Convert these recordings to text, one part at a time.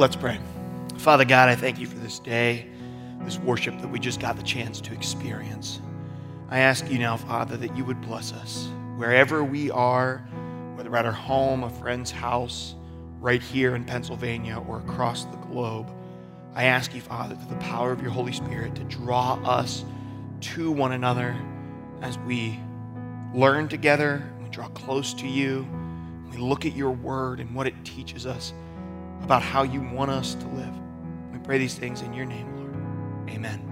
Let's pray. Father God, I thank you for this day, this worship that we just got the chance to experience. I ask you now, Father, that you would bless us wherever we are, whether at our home, a friend's house, right here in Pennsylvania, or across the globe. I ask you, Father, through the power of your Holy Spirit, to draw us to one another as we learn together, we draw close to you, we look at your word and what it teaches us about how you want us to live. We pray these things in your name, Lord. Amen.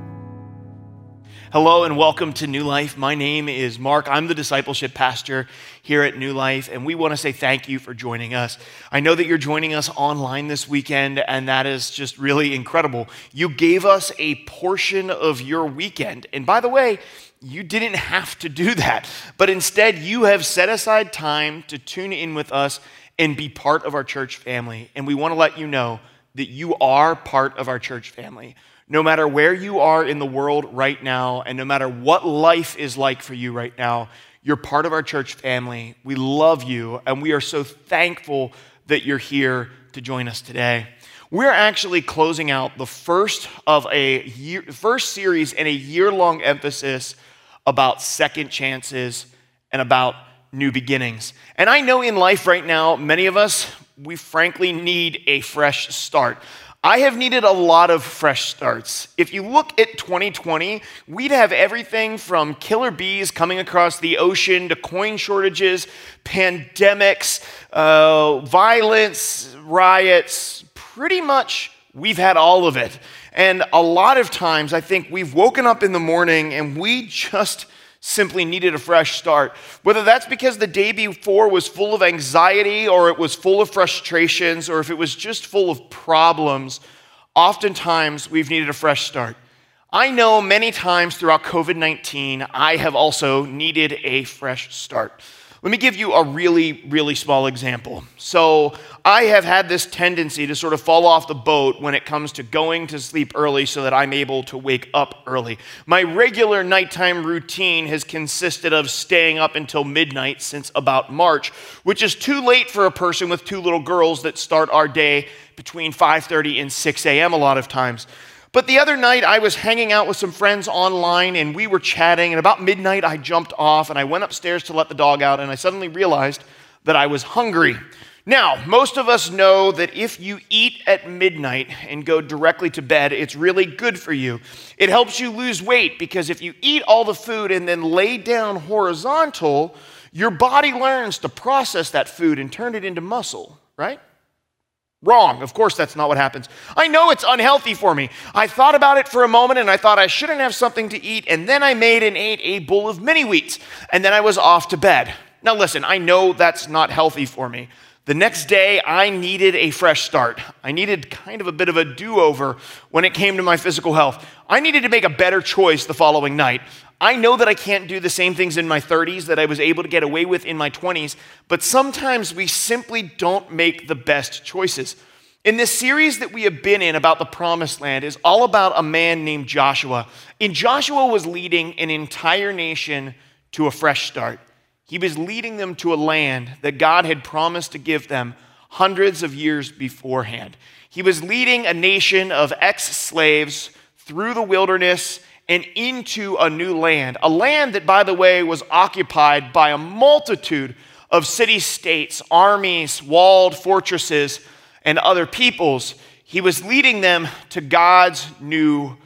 Hello and welcome to New Life. My name is Mark. I'm the discipleship pastor here at New Life, and we want to say thank you for joining us. I know that you're joining us online this weekend, and that is just really incredible. You gave us a portion of your weekend. And by the way, you didn't have to do that, but instead, you have set aside time to tune in with us and be part of our church family. And we want to let you know that you are part of our church family no matter where you are in the world right now, and no matter what life is like for you right now, you're part of our church family. We love you, and we are so thankful that you're here to join us today. We're actually closing out the first of a year, first series in a year-long emphasis about second chances and about new beginnings. And I know in life right now, many of us, we frankly need a fresh start. I have needed a lot of fresh starts. If you look at 2020, we'd have everything from killer bees coming across the ocean to coin shortages, pandemics, uh, violence, riots. Pretty much, we've had all of it. And a lot of times, I think we've woken up in the morning and we just simply needed a fresh start. Whether that's because the day before was full of anxiety or it was full of frustrations or if it was just full of problems, oftentimes we've needed a fresh start. I know many times throughout COVID 19, I have also needed a fresh start. Let me give you a really, really small example. So, I have had this tendency to sort of fall off the boat when it comes to going to sleep early so that I'm able to wake up early. My regular nighttime routine has consisted of staying up until midnight since about March, which is too late for a person with two little girls that start our day between 5:30 and 6 a.m. a lot of times. But the other night, I was hanging out with some friends online and we were chatting. And about midnight, I jumped off and I went upstairs to let the dog out. And I suddenly realized that I was hungry. Now, most of us know that if you eat at midnight and go directly to bed, it's really good for you. It helps you lose weight because if you eat all the food and then lay down horizontal, your body learns to process that food and turn it into muscle, right? Wrong. Of course, that's not what happens. I know it's unhealthy for me. I thought about it for a moment and I thought I shouldn't have something to eat, and then I made and ate a bowl of mini wheats, and then I was off to bed. Now, listen, I know that's not healthy for me. The next day, I needed a fresh start. I needed kind of a bit of a do over when it came to my physical health. I needed to make a better choice the following night. I know that I can't do the same things in my 30s that I was able to get away with in my 20s, but sometimes we simply don't make the best choices. In this series that we have been in about the promised land is all about a man named Joshua. And Joshua was leading an entire nation to a fresh start. He was leading them to a land that God had promised to give them hundreds of years beforehand. He was leading a nation of ex slaves through the wilderness and into a new land. A land that, by the way, was occupied by a multitude of city states, armies, walled fortresses, and other peoples. He was leading them to God's new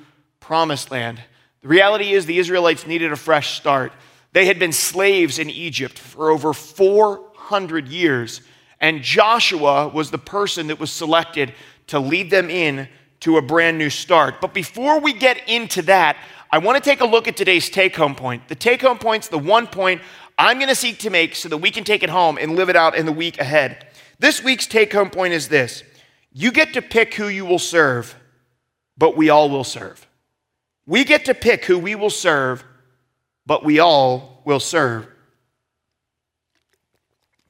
promised land. The reality is, the Israelites needed a fresh start. They had been slaves in Egypt for over 400 years, and Joshua was the person that was selected to lead them in to a brand new start. But before we get into that, I want to take a look at today's take home point. The take home point's the one point I'm going to seek to make so that we can take it home and live it out in the week ahead. This week's take home point is this you get to pick who you will serve, but we all will serve. We get to pick who we will serve, but we all will serve.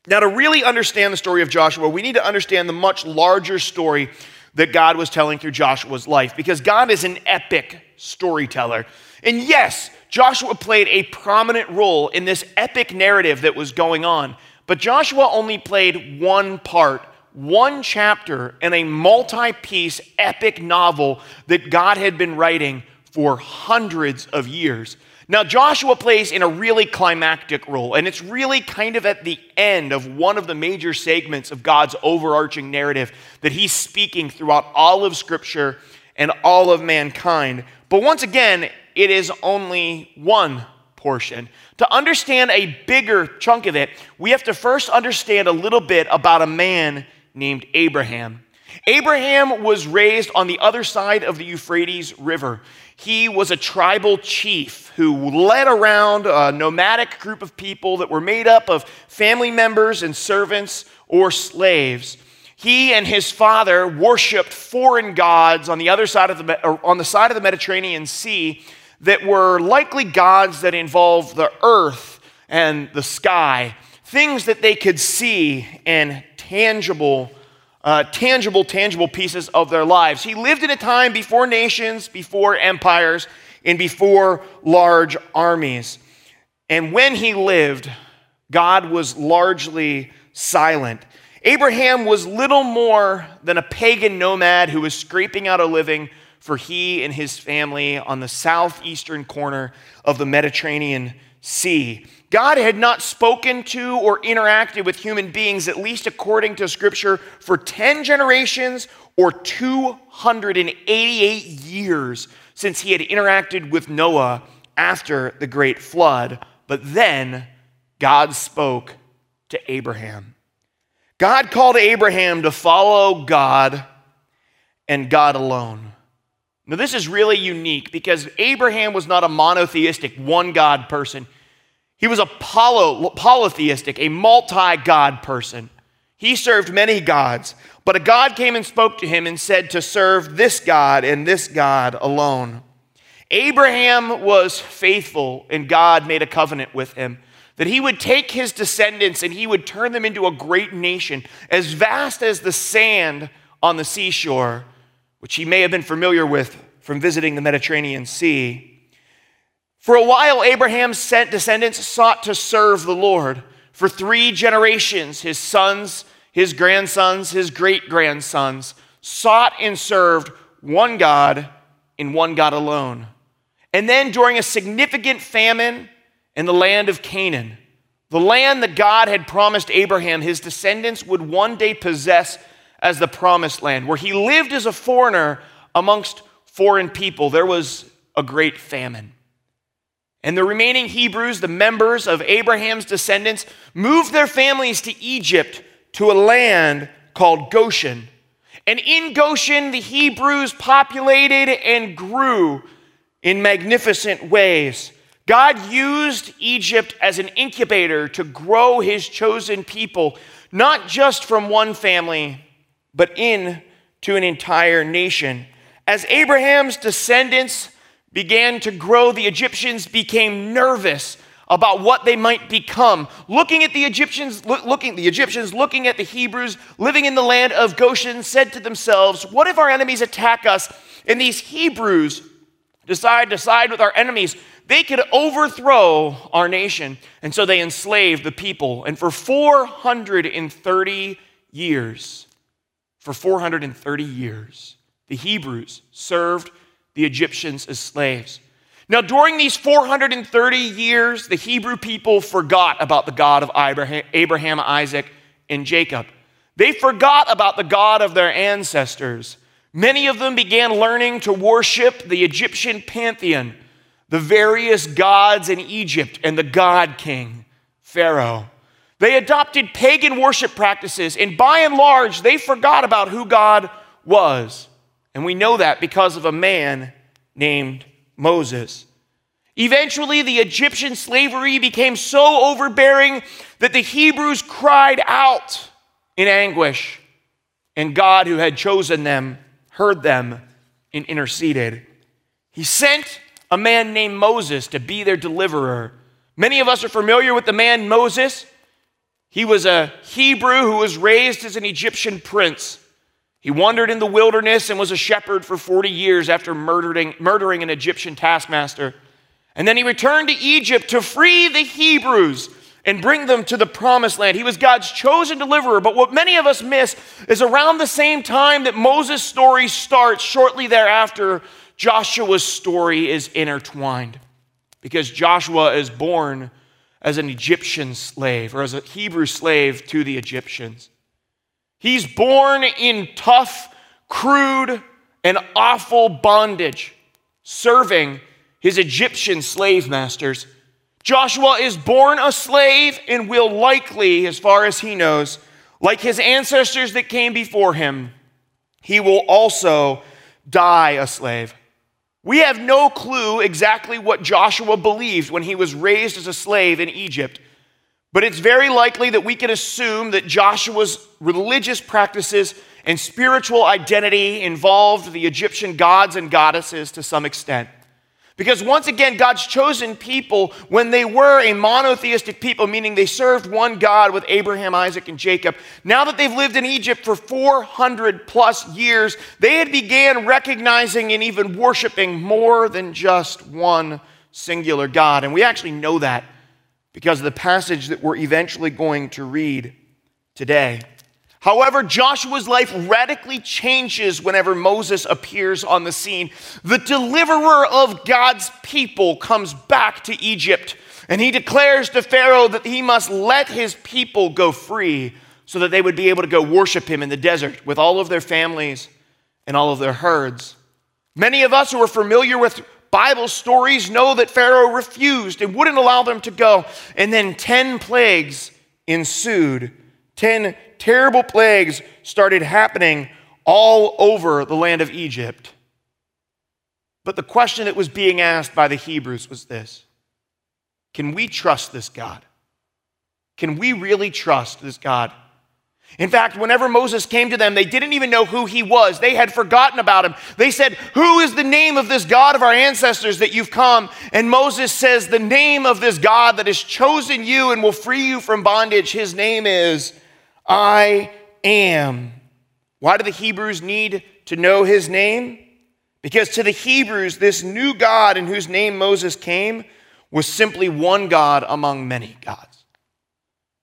Now, to really understand the story of Joshua, we need to understand the much larger story that God was telling through Joshua's life because God is an epic storyteller. And yes, Joshua played a prominent role in this epic narrative that was going on, but Joshua only played one part one chapter in a multi piece epic novel that God had been writing for hundreds of years. Now, Joshua plays in a really climactic role, and it's really kind of at the end of one of the major segments of God's overarching narrative that he's speaking throughout all of Scripture and all of mankind. But once again, it is only one portion. To understand a bigger chunk of it, we have to first understand a little bit about a man named Abraham. Abraham was raised on the other side of the Euphrates River. He was a tribal chief who led around a nomadic group of people that were made up of family members and servants or slaves. He and his father worshiped foreign gods on the other side of the, on the side of the Mediterranean Sea that were likely gods that involved the earth and the sky, things that they could see and tangible, uh, tangible, tangible pieces of their lives. He lived in a time before nations, before empires, and before large armies. And when he lived, God was largely silent. Abraham was little more than a pagan nomad who was scraping out a living for he and his family on the southeastern corner of the Mediterranean Sea. God had not spoken to or interacted with human beings, at least according to Scripture, for 10 generations or 288 years since he had interacted with Noah after the great flood. But then God spoke to Abraham. God called Abraham to follow God and God alone. Now, this is really unique because Abraham was not a monotheistic, one God person. He was a poly- polytheistic, a multi God person. He served many gods, but a God came and spoke to him and said to serve this God and this God alone. Abraham was faithful, and God made a covenant with him that he would take his descendants and he would turn them into a great nation, as vast as the sand on the seashore which he may have been familiar with from visiting the Mediterranean Sea. For a while, Abraham's sent descendants sought to serve the Lord. For three generations, his sons, his grandsons, his great grandsons sought and served one God and one God alone. And then, during a significant famine in the land of Canaan, the land that God had promised Abraham his descendants would one day possess as the promised land, where he lived as a foreigner amongst foreign people. There was a great famine. And the remaining Hebrews, the members of Abraham's descendants, moved their families to Egypt to a land called Goshen. And in Goshen, the Hebrews populated and grew in magnificent ways. God used Egypt as an incubator to grow his chosen people, not just from one family, but in to an entire nation. As Abraham's descendants began to grow, the Egyptians became nervous about what they might become. Looking at the Egyptians, looking the Egyptians looking at the Hebrews living in the land of Goshen said to themselves, "What if our enemies attack us and these Hebrews decide to side with our enemies? They could overthrow our nation." And so they enslaved the people, and for 430 years for 430 years, the Hebrews served the Egyptians as slaves. Now, during these 430 years, the Hebrew people forgot about the God of Abraham, Isaac, and Jacob. They forgot about the God of their ancestors. Many of them began learning to worship the Egyptian pantheon, the various gods in Egypt, and the God king, Pharaoh. They adopted pagan worship practices, and by and large, they forgot about who God was. And we know that because of a man named Moses. Eventually, the Egyptian slavery became so overbearing that the Hebrews cried out in anguish. And God, who had chosen them, heard them and interceded. He sent a man named Moses to be their deliverer. Many of us are familiar with the man Moses. He was a Hebrew who was raised as an Egyptian prince. He wandered in the wilderness and was a shepherd for 40 years after murdering, murdering an Egyptian taskmaster. And then he returned to Egypt to free the Hebrews and bring them to the promised land. He was God's chosen deliverer. But what many of us miss is around the same time that Moses' story starts, shortly thereafter, Joshua's story is intertwined. Because Joshua is born as an Egyptian slave or as a Hebrew slave to the Egyptians. He's born in tough, crude, and awful bondage, serving his Egyptian slave masters. Joshua is born a slave and will likely, as far as he knows, like his ancestors that came before him, he will also die a slave. We have no clue exactly what Joshua believed when he was raised as a slave in Egypt, but it's very likely that we can assume that Joshua's religious practices and spiritual identity involved the Egyptian gods and goddesses to some extent. Because once again, God's chosen people, when they were a monotheistic people, meaning they served one God with Abraham, Isaac, and Jacob, now that they've lived in Egypt for 400 plus years, they had began recognizing and even worshiping more than just one singular God. And we actually know that because of the passage that we're eventually going to read today. However, Joshua's life radically changes whenever Moses appears on the scene. The deliverer of God's people comes back to Egypt, and he declares to Pharaoh that he must let his people go free so that they would be able to go worship him in the desert with all of their families and all of their herds. Many of us who are familiar with Bible stories know that Pharaoh refused and wouldn't allow them to go, and then 10 plagues ensued. 10 terrible plagues started happening all over the land of Egypt. But the question that was being asked by the Hebrews was this Can we trust this God? Can we really trust this God? In fact, whenever Moses came to them, they didn't even know who he was. They had forgotten about him. They said, Who is the name of this God of our ancestors that you've come? And Moses says, The name of this God that has chosen you and will free you from bondage, his name is I am. Why do the Hebrews need to know his name? Because to the Hebrews, this new God in whose name Moses came was simply one God among many gods.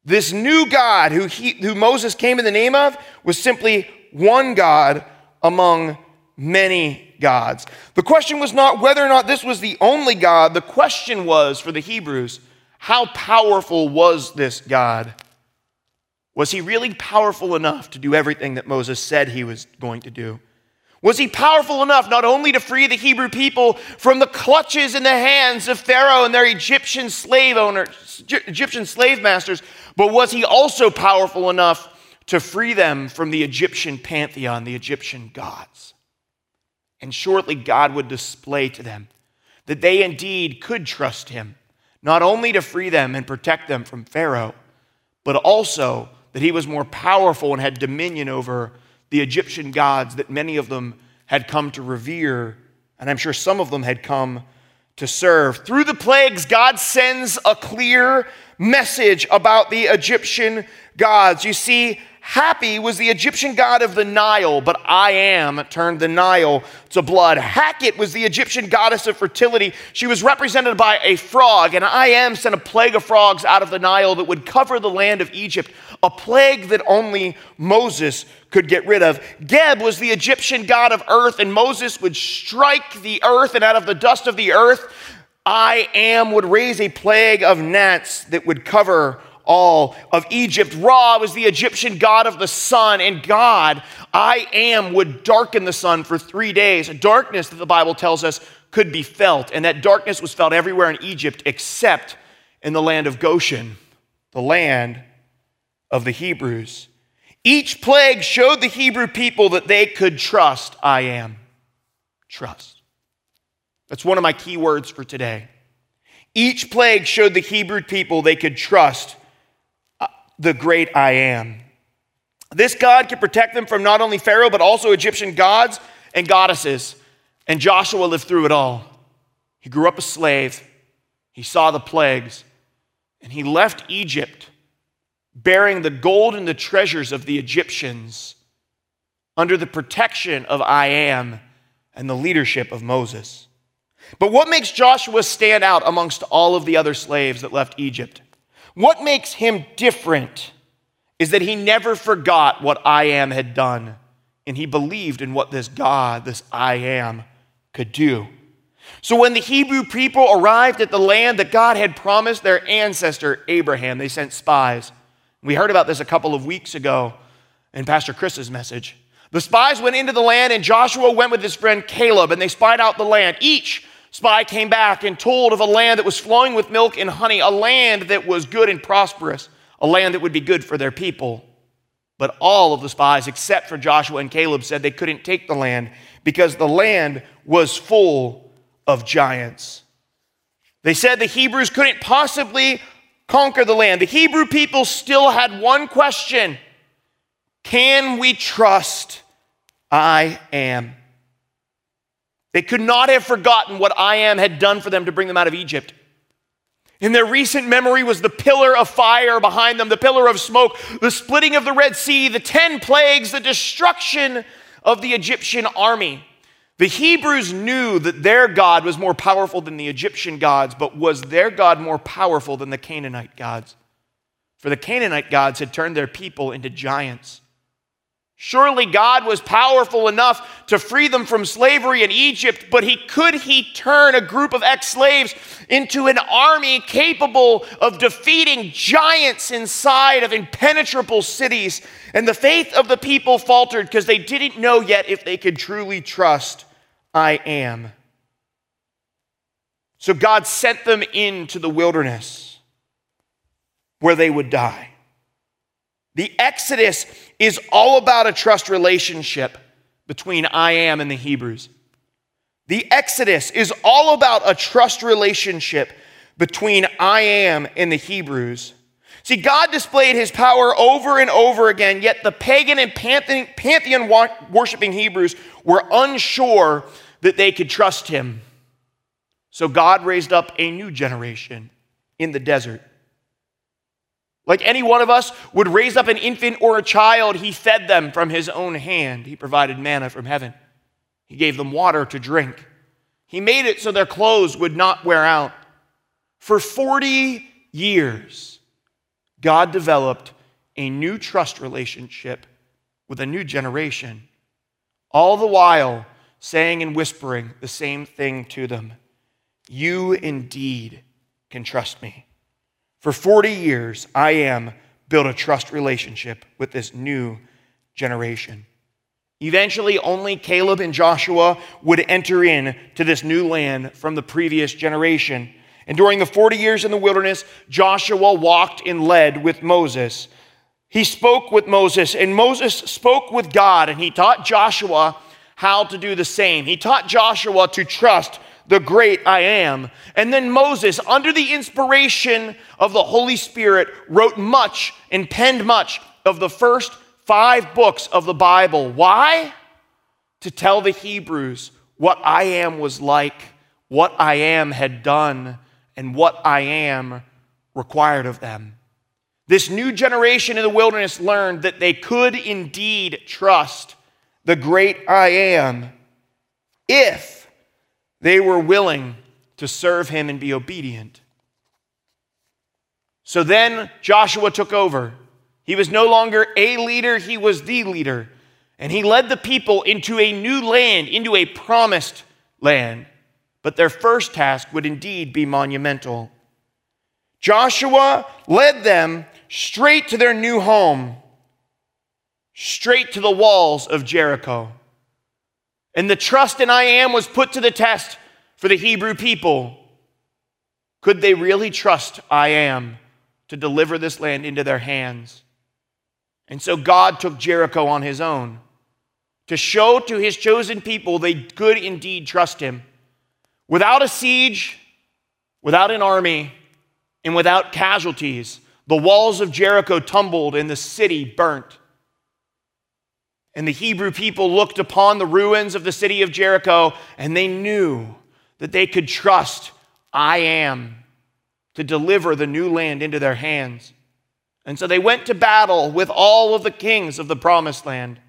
This new God who, he, who Moses came in the name of was simply one God among many gods. The question was not whether or not this was the only God. The question was for the Hebrews, how powerful was this God? Was he really powerful enough to do everything that Moses said he was going to do? Was he powerful enough not only to free the Hebrew people from the clutches in the hands of Pharaoh and their Egyptian slave owners, Egyptian slave masters, but was he also powerful enough to free them from the Egyptian pantheon, the Egyptian gods? And shortly, God would display to them that they indeed could trust him, not only to free them and protect them from Pharaoh, but also that he was more powerful and had dominion over the Egyptian gods that many of them had come to revere, and I'm sure some of them had come to serve. Through the plagues, God sends a clear message about the Egyptian gods. You see, Hapi was the Egyptian god of the Nile, but I am turned the Nile to blood. Heket was the Egyptian goddess of fertility. She was represented by a frog, and I am sent a plague of frogs out of the Nile that would cover the land of Egypt, a plague that only Moses could get rid of. Geb was the Egyptian god of earth, and Moses would strike the earth, and out of the dust of the earth, I am would raise a plague of gnats that would cover all of Egypt. Ra was the Egyptian god of the sun, and God, I am, would darken the sun for three days. A darkness that the Bible tells us could be felt, and that darkness was felt everywhere in Egypt except in the land of Goshen, the land of the Hebrews. Each plague showed the Hebrew people that they could trust I am. Trust. That's one of my key words for today. Each plague showed the Hebrew people they could trust uh, the great I am. This God could protect them from not only Pharaoh, but also Egyptian gods and goddesses. And Joshua lived through it all. He grew up a slave, he saw the plagues, and he left Egypt bearing the gold and the treasures of the Egyptians under the protection of I am and the leadership of Moses. But what makes Joshua stand out amongst all of the other slaves that left Egypt? What makes him different is that he never forgot what I am had done, and he believed in what this God, this I am, could do. So when the Hebrew people arrived at the land that God had promised their ancestor Abraham, they sent spies. We heard about this a couple of weeks ago in Pastor Chris's message. The spies went into the land, and Joshua went with his friend Caleb, and they spied out the land. Each spy came back and told of a land that was flowing with milk and honey, a land that was good and prosperous, a land that would be good for their people. But all of the spies, except for Joshua and Caleb, said they couldn't take the land because the land was full of giants. They said the Hebrews couldn't possibly conquer the land. The Hebrew people still had one question Can we trust I am? They could not have forgotten what I am had done for them to bring them out of Egypt. In their recent memory was the pillar of fire behind them, the pillar of smoke, the splitting of the Red Sea, the 10 plagues, the destruction of the Egyptian army. The Hebrews knew that their God was more powerful than the Egyptian gods, but was their God more powerful than the Canaanite gods? For the Canaanite gods had turned their people into giants. Surely God was powerful enough to free them from slavery in Egypt, but he could he turn a group of ex-slaves into an army capable of defeating giants inside of impenetrable cities? And the faith of the people faltered because they didn't know yet if they could truly trust I am. So God sent them into the wilderness where they would die. The Exodus is all about a trust relationship between I am and the Hebrews. The Exodus is all about a trust relationship between I am and the Hebrews. See, God displayed his power over and over again, yet the pagan and pantheon worshiping Hebrews were unsure that they could trust him. So God raised up a new generation in the desert. Like any one of us would raise up an infant or a child, he fed them from his own hand. He provided manna from heaven. He gave them water to drink. He made it so their clothes would not wear out. For 40 years, God developed a new trust relationship with a new generation, all the while saying and whispering the same thing to them You indeed can trust me. For 40 years, I am built a trust relationship with this new generation. Eventually, only Caleb and Joshua would enter in to this new land from the previous generation. And during the 40 years in the wilderness, Joshua walked and led with Moses. He spoke with Moses, and Moses spoke with God, and he taught Joshua how to do the same. He taught Joshua to trust the great I am. And then Moses, under the inspiration of the Holy Spirit, wrote much and penned much of the first five books of the Bible. Why? To tell the Hebrews what I am was like, what I am had done, and what I am required of them. This new generation in the wilderness learned that they could indeed trust the great I am if they were willing to serve him and be obedient. So then Joshua took over. He was no longer a leader, he was the leader. And he led the people into a new land, into a promised land. But their first task would indeed be monumental. Joshua led them straight to their new home straight to the walls of Jericho. And the trust in I am was put to the test for the Hebrew people. Could they really trust I am to deliver this land into their hands? And so God took Jericho on his own to show to his chosen people they could indeed trust him. Without a siege, without an army, and without casualties, the walls of Jericho tumbled and the city burnt. And the Hebrew people looked upon the ruins of the city of Jericho and they knew that they could trust I am to deliver the new land into their hands. And so they went to battle with all of the kings of the promised land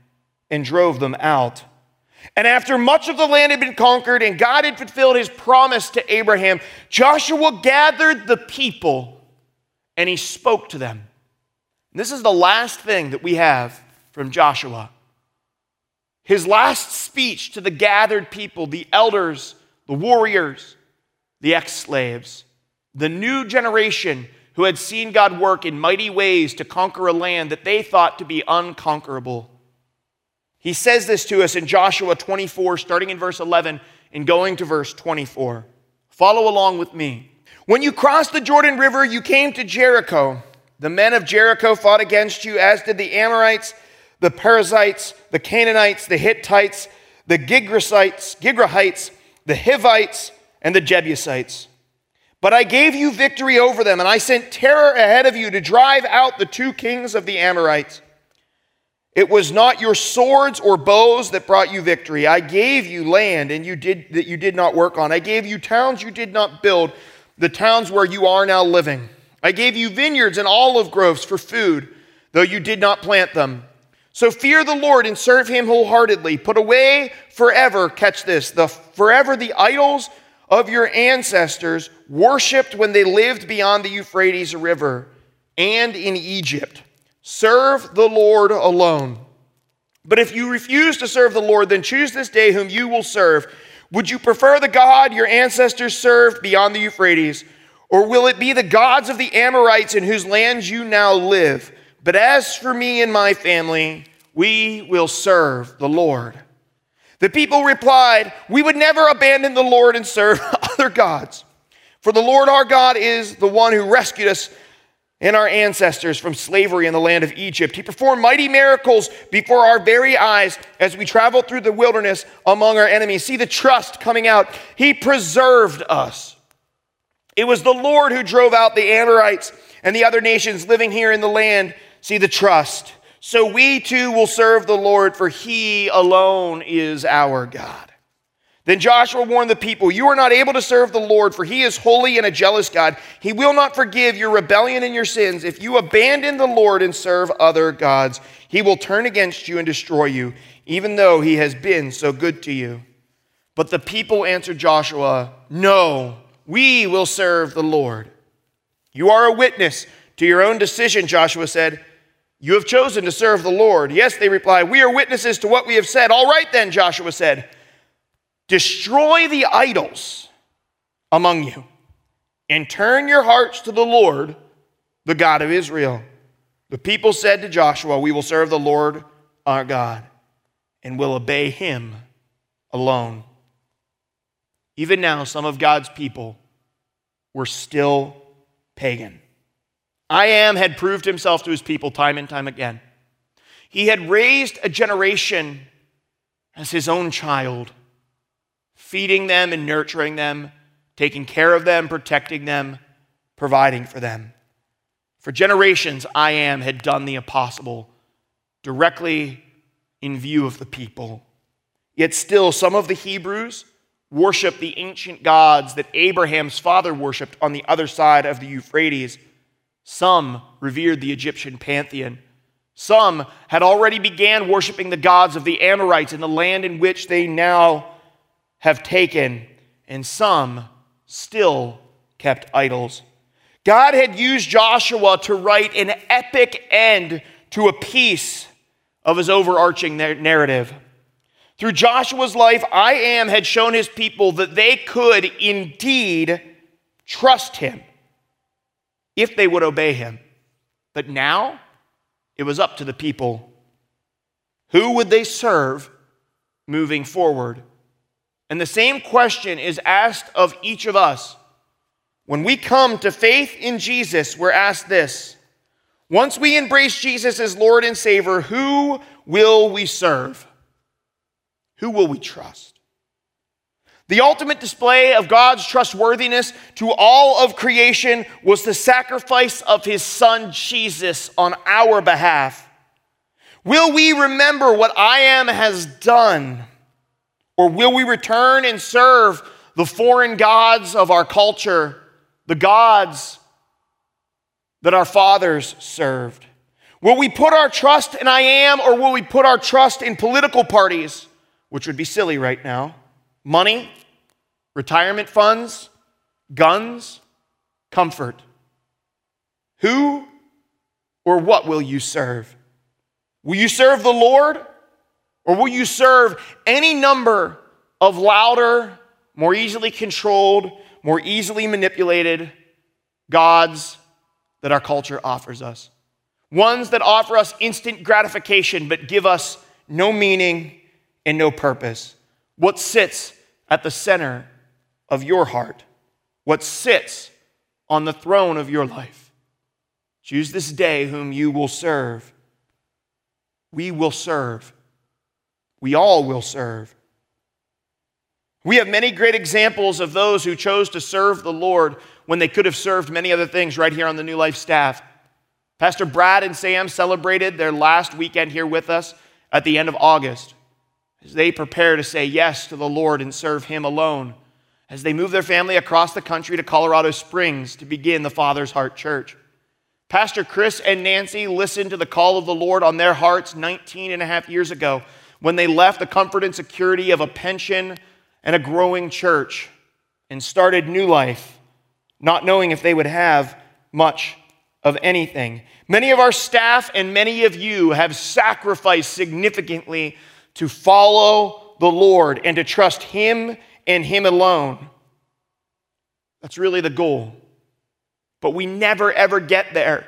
and drove them out. And after much of the land had been conquered and God had fulfilled his promise to Abraham, Joshua gathered the people and he spoke to them. And this is the last thing that we have from Joshua. His last speech to the gathered people, the elders, the warriors, the ex slaves, the new generation who had seen God work in mighty ways to conquer a land that they thought to be unconquerable. He says this to us in Joshua 24, starting in verse 11 and going to verse 24. Follow along with me. When you crossed the Jordan River, you came to Jericho. The men of Jericho fought against you, as did the Amorites, the Perizzites, the Canaanites, the Hittites, the Gigrasites, Gigrahites, the Hivites, and the Jebusites. But I gave you victory over them, and I sent terror ahead of you to drive out the two kings of the Amorites. It was not your swords or bows that brought you victory. I gave you land and you did that you did not work on. I gave you towns you did not build, the towns where you are now living. I gave you vineyards and olive groves for food, though you did not plant them. So fear the Lord and serve him wholeheartedly. Put away forever, catch this, the forever the idols of your ancestors worshiped when they lived beyond the Euphrates River and in Egypt. Serve the Lord alone. But if you refuse to serve the Lord, then choose this day whom you will serve. Would you prefer the God your ancestors served beyond the Euphrates? Or will it be the gods of the Amorites in whose lands you now live? But as for me and my family, we will serve the Lord. The people replied, We would never abandon the Lord and serve other gods. For the Lord our God is the one who rescued us and our ancestors from slavery in the land of Egypt. He performed mighty miracles before our very eyes as we traveled through the wilderness among our enemies. See the trust coming out. He preserved us. It was the Lord who drove out the Amorites and the other nations living here in the land. See the trust. So we too will serve the Lord, for he alone is our God. Then Joshua warned the people, You are not able to serve the Lord, for he is holy and a jealous God. He will not forgive your rebellion and your sins. If you abandon the Lord and serve other gods, he will turn against you and destroy you, even though he has been so good to you. But the people answered Joshua, No, we will serve the Lord. You are a witness to your own decision, Joshua said. You have chosen to serve the Lord. Yes, they replied, We are witnesses to what we have said. All right, then, Joshua said. Destroy the idols among you and turn your hearts to the Lord, the God of Israel. The people said to Joshua, We will serve the Lord our God and will obey him alone. Even now, some of God's people were still pagan. I am had proved himself to his people time and time again. He had raised a generation as his own child feeding them and nurturing them, taking care of them, protecting them, providing for them. For generations, I am had done the impossible directly in view of the people. Yet still, some of the Hebrews worship the ancient gods that Abraham's father worshiped on the other side of the Euphrates. Some revered the Egyptian pantheon. Some had already began worshiping the gods of the Amorites in the land in which they now have taken, and some still kept idols. God had used Joshua to write an epic end to a piece of his overarching narrative. Through Joshua's life, I am had shown his people that they could indeed trust him if they would obey him. But now it was up to the people. Who would they serve moving forward? And the same question is asked of each of us. When we come to faith in Jesus, we're asked this Once we embrace Jesus as Lord and Savior, who will we serve? Who will we trust? The ultimate display of God's trustworthiness to all of creation was the sacrifice of his son Jesus on our behalf. Will we remember what I am has done? Or will we return and serve the foreign gods of our culture, the gods that our fathers served? Will we put our trust in I am, or will we put our trust in political parties, which would be silly right now? Money, retirement funds, guns, comfort. Who or what will you serve? Will you serve the Lord or will you serve any number of louder, more easily controlled, more easily manipulated gods that our culture offers us? Ones that offer us instant gratification but give us no meaning and no purpose. What sits at the center of your heart? What sits on the throne of your life? Choose this day whom you will serve. We will serve. We all will serve. We have many great examples of those who chose to serve the Lord when they could have served many other things right here on the New Life staff. Pastor Brad and Sam celebrated their last weekend here with us at the end of August as they prepare to say yes to the Lord and serve Him alone, as they move their family across the country to Colorado Springs to begin the Father's Heart Church. Pastor Chris and Nancy listened to the call of the Lord on their hearts 19 and a half years ago when they left the comfort and security of a pension and a growing church and started new life, not knowing if they would have much of anything. Many of our staff and many of you have sacrificed significantly to follow the Lord and to trust Him and Him alone. That's really the goal. But we never ever get there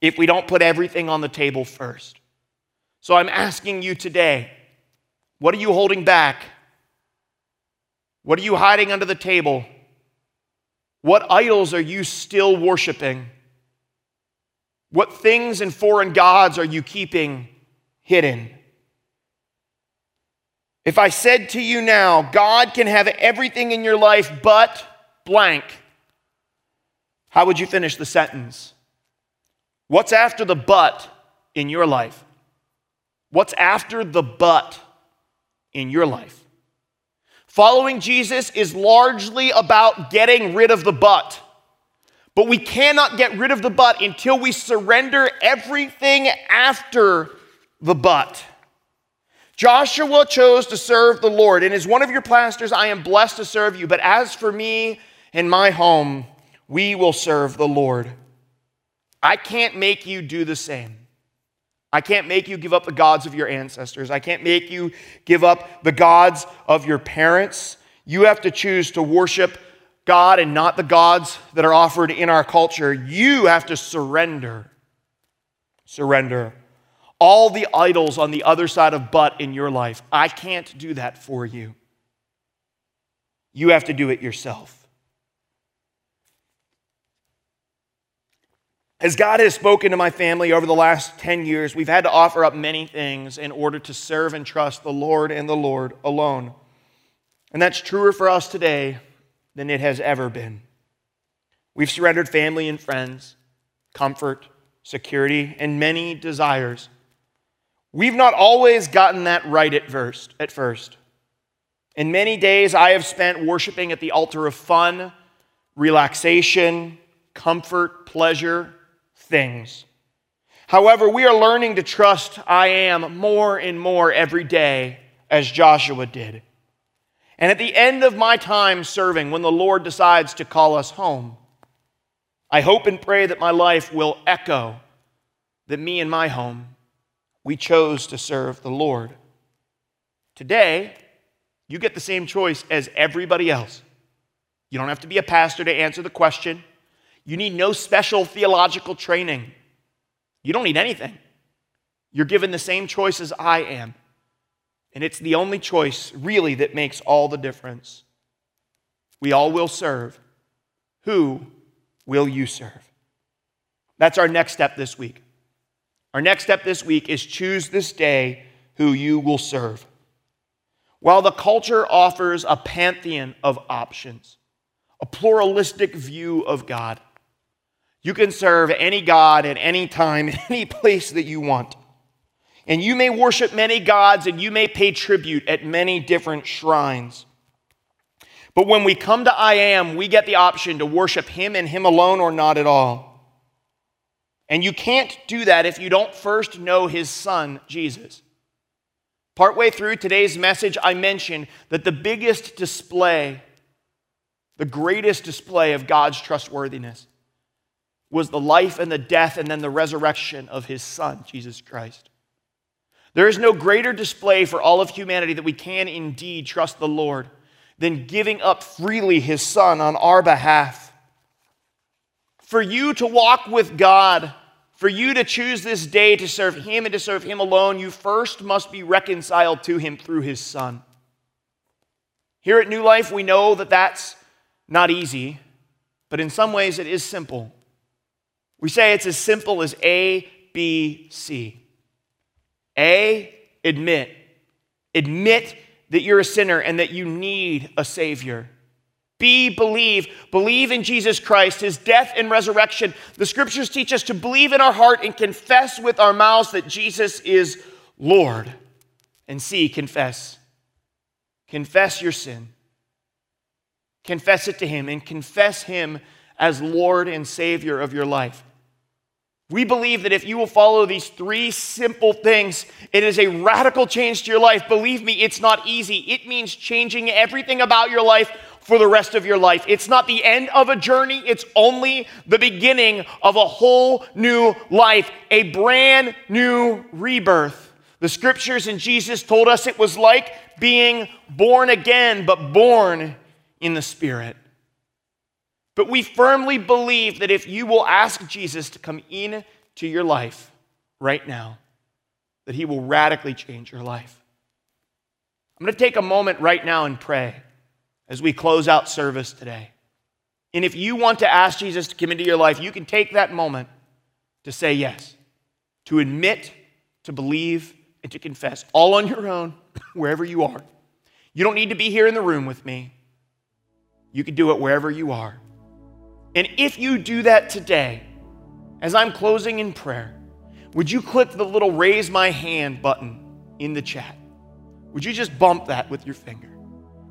if we don't put everything on the table first. So I'm asking you today what are you holding back? What are you hiding under the table? What idols are you still worshiping? What things and foreign gods are you keeping hidden? If I said to you now, God can have everything in your life but blank, how would you finish the sentence? What's after the but in your life? What's after the but in your life? Following Jesus is largely about getting rid of the but. But we cannot get rid of the but until we surrender everything after the but. Joshua chose to serve the Lord, and as one of your pastors, I am blessed to serve you. But as for me and my home, we will serve the Lord. I can't make you do the same. I can't make you give up the gods of your ancestors. I can't make you give up the gods of your parents. You have to choose to worship God and not the gods that are offered in our culture. You have to surrender. Surrender all the idols on the other side of but in your life. I can't do that for you. You have to do it yourself. As God has spoken to my family over the last 10 years, we've had to offer up many things in order to serve and trust the Lord and the Lord alone. And that's truer for us today than it has ever been. We've surrendered family and friends, comfort, security, and many desires We've not always gotten that right at first. At first. In many days, I have spent worshiping at the altar of fun, relaxation, comfort, pleasure, things. However, we are learning to trust I am more and more every day, as Joshua did. And at the end of my time serving, when the Lord decides to call us home, I hope and pray that my life will echo that me and my home we chose to serve the Lord. Today, you get the same choice as everybody else. You don't have to be a pastor to answer the question. You need no special theological training. You don't need anything. You're given the same choice as I am. And it's the only choice, really, that makes all the difference. We all will serve. Who will you serve? That's our next step this week. Our next step this week is choose this day who you will serve. While the culture offers a pantheon of options, a pluralistic view of God, you can serve any God at any time, any place that you want. And you may worship many gods and you may pay tribute at many different shrines. But when we come to I Am, we get the option to worship Him and Him alone or not at all. And you can't do that if you don't first know his son, Jesus. Partway through today's message, I mentioned that the biggest display, the greatest display of God's trustworthiness, was the life and the death and then the resurrection of his son, Jesus Christ. There is no greater display for all of humanity that we can indeed trust the Lord than giving up freely his son on our behalf. For you to walk with God, for you to choose this day to serve him and to serve him alone, you first must be reconciled to him through his son. Here at New Life, we know that that's not easy, but in some ways it is simple. We say it's as simple as A, B, C. A, admit. Admit that you're a sinner and that you need a Savior. B, believe. Believe in Jesus Christ, his death and resurrection. The scriptures teach us to believe in our heart and confess with our mouths that Jesus is Lord. And C, confess. Confess your sin. Confess it to Him and confess Him as Lord and Savior of your life. We believe that if you will follow these three simple things, it is a radical change to your life. Believe me, it's not easy. It means changing everything about your life for the rest of your life. It's not the end of a journey, it's only the beginning of a whole new life, a brand new rebirth. The scriptures and Jesus told us it was like being born again, but born in the Spirit. But we firmly believe that if you will ask Jesus to come into your life right now, that he will radically change your life. I'm going to take a moment right now and pray as we close out service today. And if you want to ask Jesus to come into your life, you can take that moment to say yes, to admit, to believe, and to confess all on your own, wherever you are. You don't need to be here in the room with me. You can do it wherever you are. And if you do that today, as I'm closing in prayer, would you click the little raise my hand button in the chat? Would you just bump that with your finger?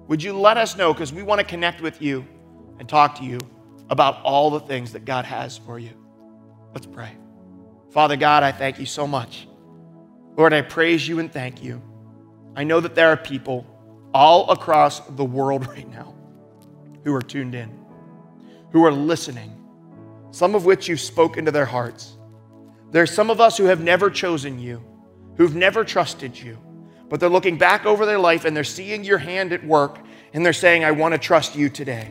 Would you let us know? Because we want to connect with you and talk to you about all the things that God has for you. Let's pray. Father God, I thank you so much Lord, I praise you and thank you. I know that there are people all across the world right now who are tuned in, who are listening, some of which you've spoken to their hearts. There are some of us who have never chosen you, who've never trusted you, but they're looking back over their life and they're seeing your hand at work and they're saying, I want to trust you today.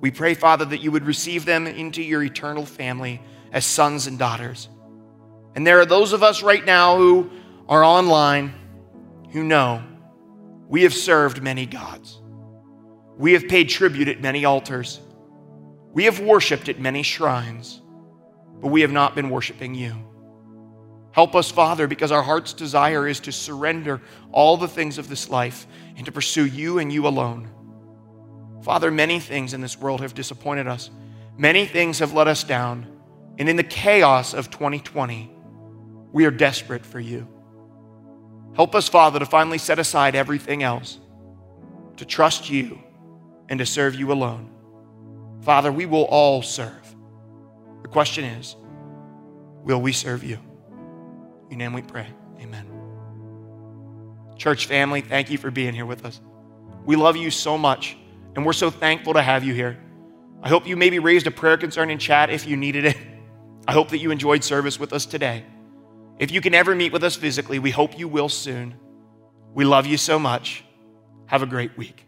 We pray, Father, that you would receive them into your eternal family as sons and daughters. And there are those of us right now who are online who know we have served many gods. We have paid tribute at many altars. We have worshiped at many shrines, but we have not been worshiping you. Help us, Father, because our heart's desire is to surrender all the things of this life and to pursue you and you alone. Father, many things in this world have disappointed us. Many things have let us down. And in the chaos of 2020, we are desperate for you. Help us, Father, to finally set aside everything else, to trust you, and to serve you alone. Father, we will all serve. The question is, will we serve you? Your name we pray. Amen. Church family, thank you for being here with us. We love you so much, and we're so thankful to have you here. I hope you maybe raised a prayer concern in chat if you needed it. I hope that you enjoyed service with us today. If you can ever meet with us physically, we hope you will soon. We love you so much. Have a great week.